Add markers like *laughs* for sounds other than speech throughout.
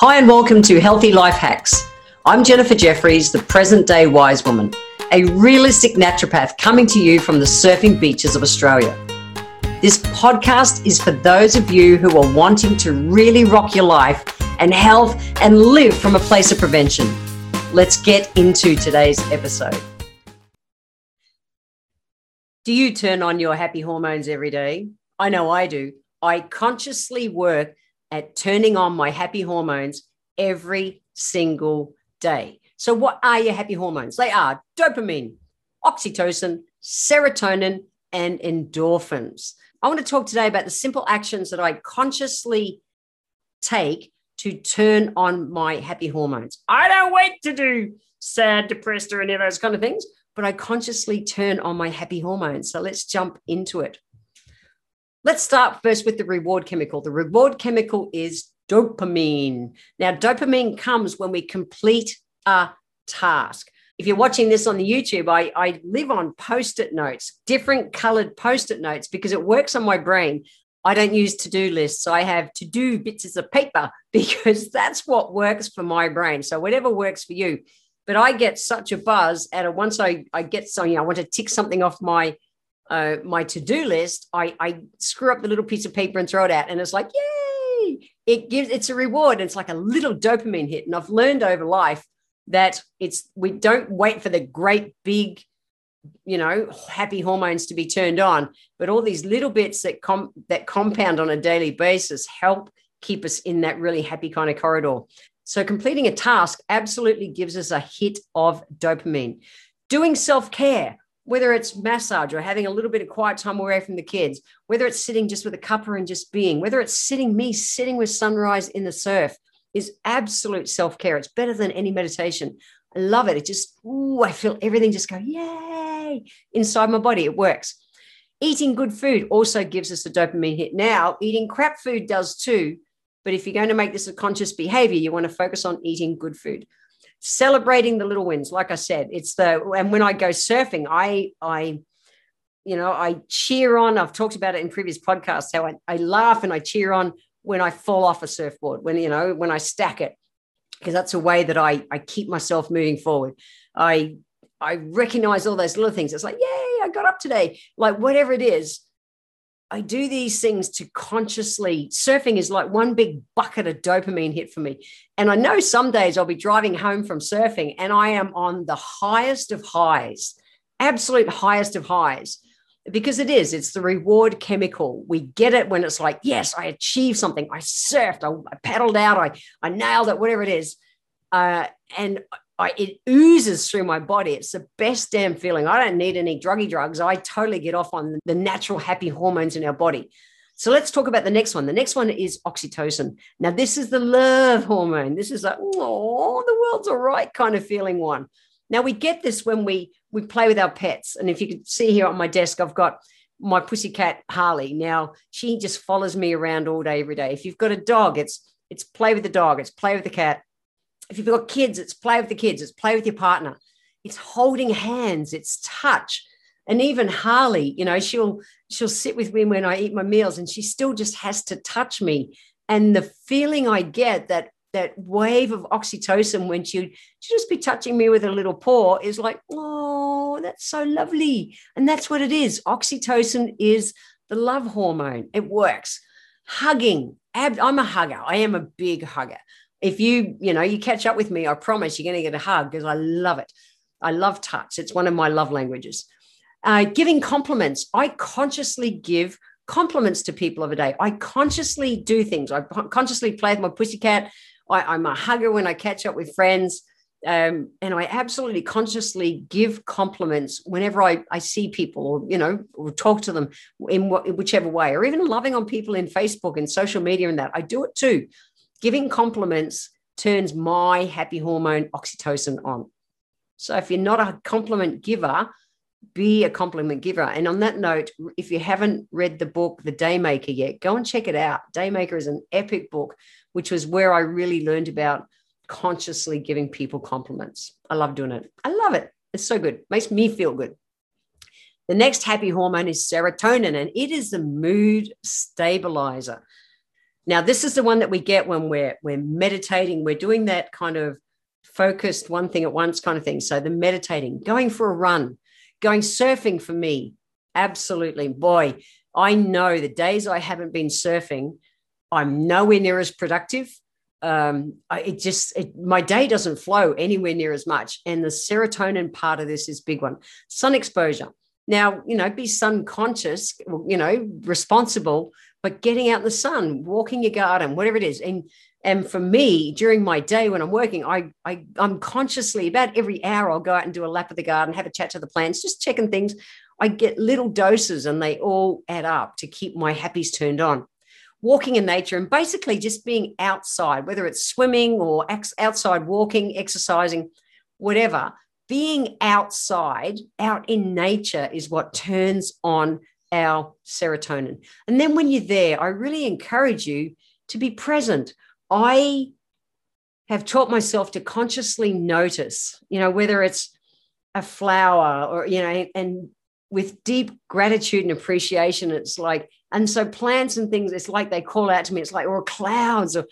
Hi, and welcome to Healthy Life Hacks. I'm Jennifer Jeffries, the present day wise woman, a realistic naturopath coming to you from the surfing beaches of Australia. This podcast is for those of you who are wanting to really rock your life and health and live from a place of prevention. Let's get into today's episode. Do you turn on your happy hormones every day? I know I do. I consciously work at turning on my happy hormones every single day. So, what are your happy hormones? They are dopamine, oxytocin, serotonin, and endorphins. I want to talk today about the simple actions that I consciously take to turn on my happy hormones. I don't wait to do sad, depressed, or any of those kind of things, but I consciously turn on my happy hormones. So, let's jump into it. Let's start first with the reward chemical. The reward chemical is dopamine. Now, dopamine comes when we complete a task. If you're watching this on the YouTube, I, I live on post it notes, different colored post it notes, because it works on my brain. I don't use to do lists. I have to do bits of paper *laughs* because that's what works for my brain. So, whatever works for you. But I get such a buzz out of once I, I get something, I want to tick something off my uh, my to-do list, I, I screw up the little piece of paper and throw it out. And it's like, yay! It gives it's a reward. It's like a little dopamine hit. And I've learned over life that it's we don't wait for the great big, you know, happy hormones to be turned on, but all these little bits that com that compound on a daily basis help keep us in that really happy kind of corridor. So completing a task absolutely gives us a hit of dopamine. Doing self-care whether it's massage or having a little bit of quiet time away from the kids, whether it's sitting just with a cuppa and just being, whether it's sitting me sitting with sunrise in the surf is absolute self-care. It's better than any meditation. I love it. It just, ooh, I feel everything just go, yay, inside my body. It works. Eating good food also gives us a dopamine hit. Now, eating crap food does too. But if you're going to make this a conscious behavior, you want to focus on eating good food celebrating the little wins like i said it's the and when i go surfing i i you know i cheer on i've talked about it in previous podcasts how i, I laugh and i cheer on when i fall off a surfboard when you know when i stack it because that's a way that i i keep myself moving forward. I i recognize all those little things. It's like yay i got up today. Like whatever it is I do these things to consciously. Surfing is like one big bucket of dopamine hit for me. And I know some days I'll be driving home from surfing and I am on the highest of highs, absolute highest of highs, because it is. It's the reward chemical. We get it when it's like, yes, I achieved something. I surfed, I, I paddled out, I, I nailed it, whatever it is. Uh, and I, it oozes through my body. It's the best damn feeling. I don't need any druggy drugs. I totally get off on the natural happy hormones in our body. So let's talk about the next one. The next one is oxytocin. Now, this is the love hormone. This is like, oh, the world's all right kind of feeling one. Now we get this when we we play with our pets. And if you can see here on my desk, I've got my pussycat Harley. Now she just follows me around all day, every day. If you've got a dog, it's it's play with the dog, it's play with the cat if you've got kids, it's play with the kids, it's play with your partner, it's holding hands, it's touch. And even Harley, you know, she'll she'll sit with me when I eat my meals and she still just has to touch me. And the feeling I get that that wave of oxytocin when she she just be touching me with a little paw is like, oh, that's so lovely. And that's what it is. Oxytocin is the love hormone. It works. Hugging. I'm a hugger. I am a big hugger if you you know you catch up with me i promise you're going to get a hug because i love it. I love touch. It's one of my love languages. Uh, giving compliments. I consciously give compliments to people of a day. I consciously do things. I consciously play with my pussycat. I, i'm a hugger when i catch up with friends. Um, and I absolutely consciously give compliments whenever I, I see people or you know or talk to them in, in whichever way, or even loving on people in Facebook and social media and that. I do it too giving compliments turns my happy hormone oxytocin on. So if you're not a compliment giver, be a compliment giver. And on that note, if you haven't read the book, The Daymaker, yet, go and check it out. Daymaker is an epic book, which was where I really learned about consciously giving people compliments. I love doing it. I love it. It's so good. Makes me feel good. The next happy hormone is serotonin, and it is the mood stabilizer. Now, this is the one that we get when we're we're meditating. We're doing that kind of focused one thing at once kind of thing. So the meditating, going for a run, going surfing for me, absolutely. Boy, I know the days I haven't been surfing, I'm nowhere near as productive. Um, I, it just it, my day doesn't flow anywhere near as much, and the serotonin part of this is big one. Sun exposure. Now, you know, be sun conscious, you know, responsible, but getting out in the sun, walking your garden, whatever it is. And and for me, during my day when I'm working, I, I I'm consciously about every hour I'll go out and do a lap of the garden, have a chat to the plants, just checking things. I get little doses and they all add up to keep my happies turned on. Walking in nature and basically just being outside, whether it's swimming or outside walking, exercising, whatever, being outside, out in nature is what turns on our serotonin. And then when you're there, I really encourage you to be present. I have taught myself to consciously notice, you know, whether it's a flower or, you know, and with deep gratitude and appreciation, it's like, and so plants and things, it's like they call out to me, it's like, or clouds or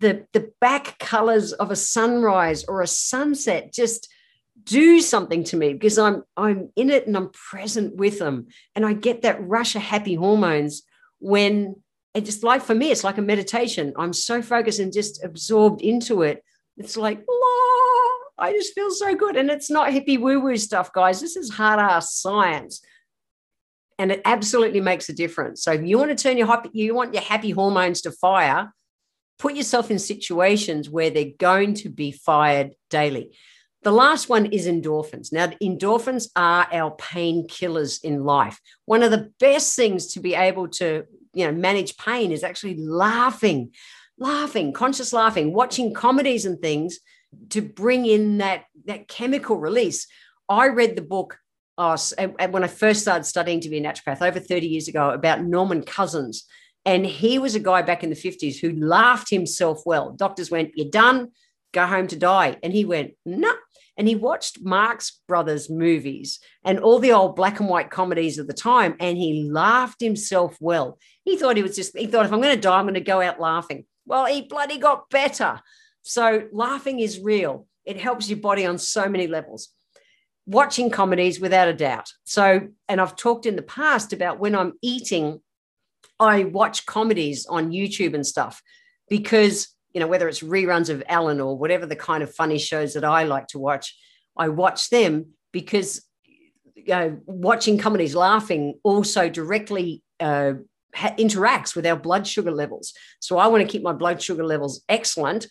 the, the back colors of a sunrise or a sunset just do something to me because I'm I'm in it and I'm present with them. And I get that rush of happy hormones when it's just like for me, it's like a meditation. I'm so focused and just absorbed into it. It's like, I just feel so good. And it's not hippie woo-woo stuff, guys. This is hard ass science. And it absolutely makes a difference. So if you want to turn your happy, you want your happy hormones to fire, put yourself in situations where they're going to be fired daily. The last one is endorphins. Now, endorphins are our painkillers in life. One of the best things to be able to, you know, manage pain is actually laughing, laughing, conscious laughing, watching comedies and things to bring in that that chemical release. I read the book uh, when I first started studying to be a naturopath over 30 years ago about Norman Cousins. And he was a guy back in the 50s who laughed himself well. Doctors went, You're done, go home to die. And he went, No, and he watched Marx Brothers movies and all the old black and white comedies of the time, and he laughed himself well. He thought he was just, he thought, if I'm going to die, I'm going to go out laughing. Well, he bloody got better. So laughing is real. It helps your body on so many levels. Watching comedies, without a doubt. So, and I've talked in the past about when I'm eating, I watch comedies on YouTube and stuff because you know, whether it's reruns of Ellen or whatever the kind of funny shows that I like to watch, I watch them because you know, watching comedies laughing also directly uh, ha- interacts with our blood sugar levels. So I want to keep my blood sugar levels excellent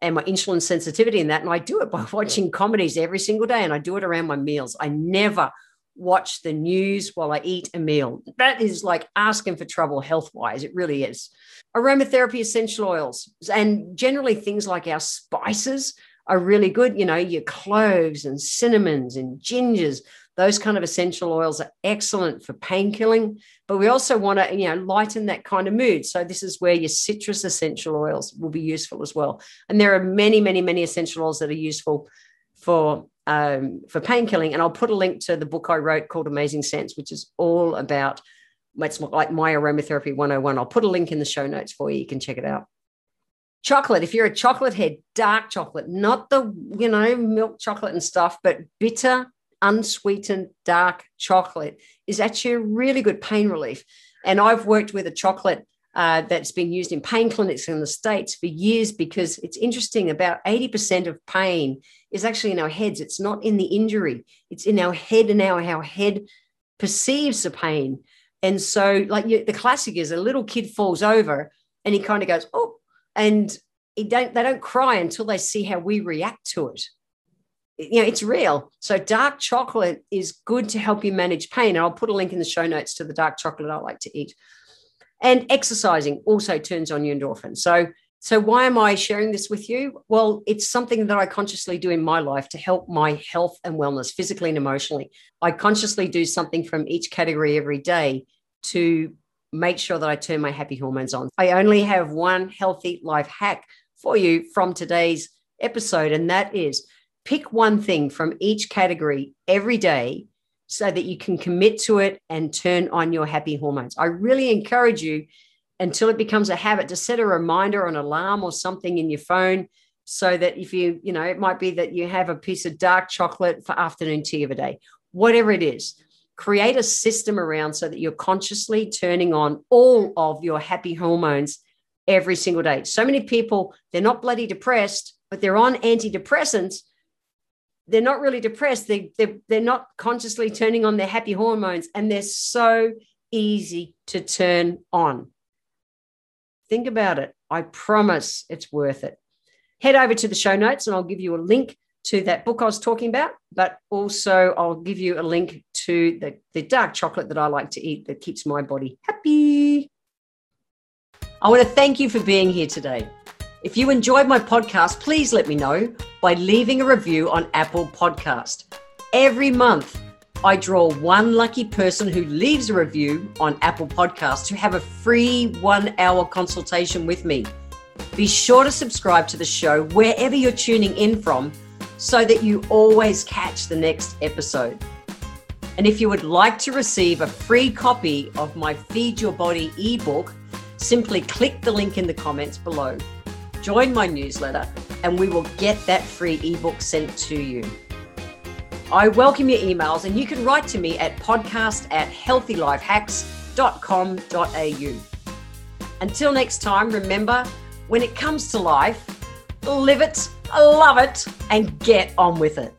and my insulin sensitivity in that. And I do it by *laughs* watching comedies every single day and I do it around my meals. I never watch the news while I eat a meal. That is like asking for trouble health wise. It really is. Aromatherapy essential oils and generally things like our spices are really good. You know, your cloves and cinnamons and gingers, those kind of essential oils are excellent for pain killing. But we also want to, you know, lighten that kind of mood. So this is where your citrus essential oils will be useful as well. And there are many, many, many essential oils that are useful for um, for pain killing. And I'll put a link to the book I wrote called Amazing Scents, which is all about it's like my aromatherapy 101. I'll put a link in the show notes for you. You can check it out. Chocolate, if you're a chocolate head, dark chocolate, not the, you know, milk chocolate and stuff, but bitter, unsweetened dark chocolate is actually a really good pain relief. And I've worked with a chocolate uh, that's been used in pain clinics in the States for years because it's interesting. About 80% of pain is actually in our heads. It's not in the injury, it's in our head and how our head perceives the pain. And so, like you, the classic is a little kid falls over and he kind of goes, oh, and don't, they don't cry until they see how we react to it. You know, it's real. So, dark chocolate is good to help you manage pain. And I'll put a link in the show notes to the dark chocolate I like to eat. And exercising also turns on your endorphins. So, so why am I sharing this with you? Well, it's something that I consciously do in my life to help my health and wellness, physically and emotionally. I consciously do something from each category every day to make sure that I turn my happy hormones on. I only have one healthy life hack for you from today's episode, and that is pick one thing from each category every day so that you can commit to it and turn on your happy hormones. I really encourage you until it becomes a habit to set a reminder or an alarm or something in your phone so that if you, you know, it might be that you have a piece of dark chocolate for afternoon tea of a day, whatever it is, create a system around so that you're consciously turning on all of your happy hormones every single day. So many people, they're not bloody depressed, but they're on antidepressants. They're not really depressed. They, they're, they're not consciously turning on their happy hormones, and they're so easy to turn on. Think about it. I promise it's worth it. Head over to the show notes and I'll give you a link to that book I was talking about, but also I'll give you a link to the, the dark chocolate that I like to eat that keeps my body happy. I want to thank you for being here today. If you enjoyed my podcast, please let me know by leaving a review on Apple Podcast. Every month, I draw one lucky person who leaves a review on Apple Podcast to have a free one hour consultation with me. Be sure to subscribe to the show wherever you're tuning in from so that you always catch the next episode. And if you would like to receive a free copy of my Feed Your Body ebook, simply click the link in the comments below. Join my newsletter and we will get that free ebook sent to you. I welcome your emails and you can write to me at podcast at healthylifehacks.com.au. Until next time, remember when it comes to life, live it, love it, and get on with it.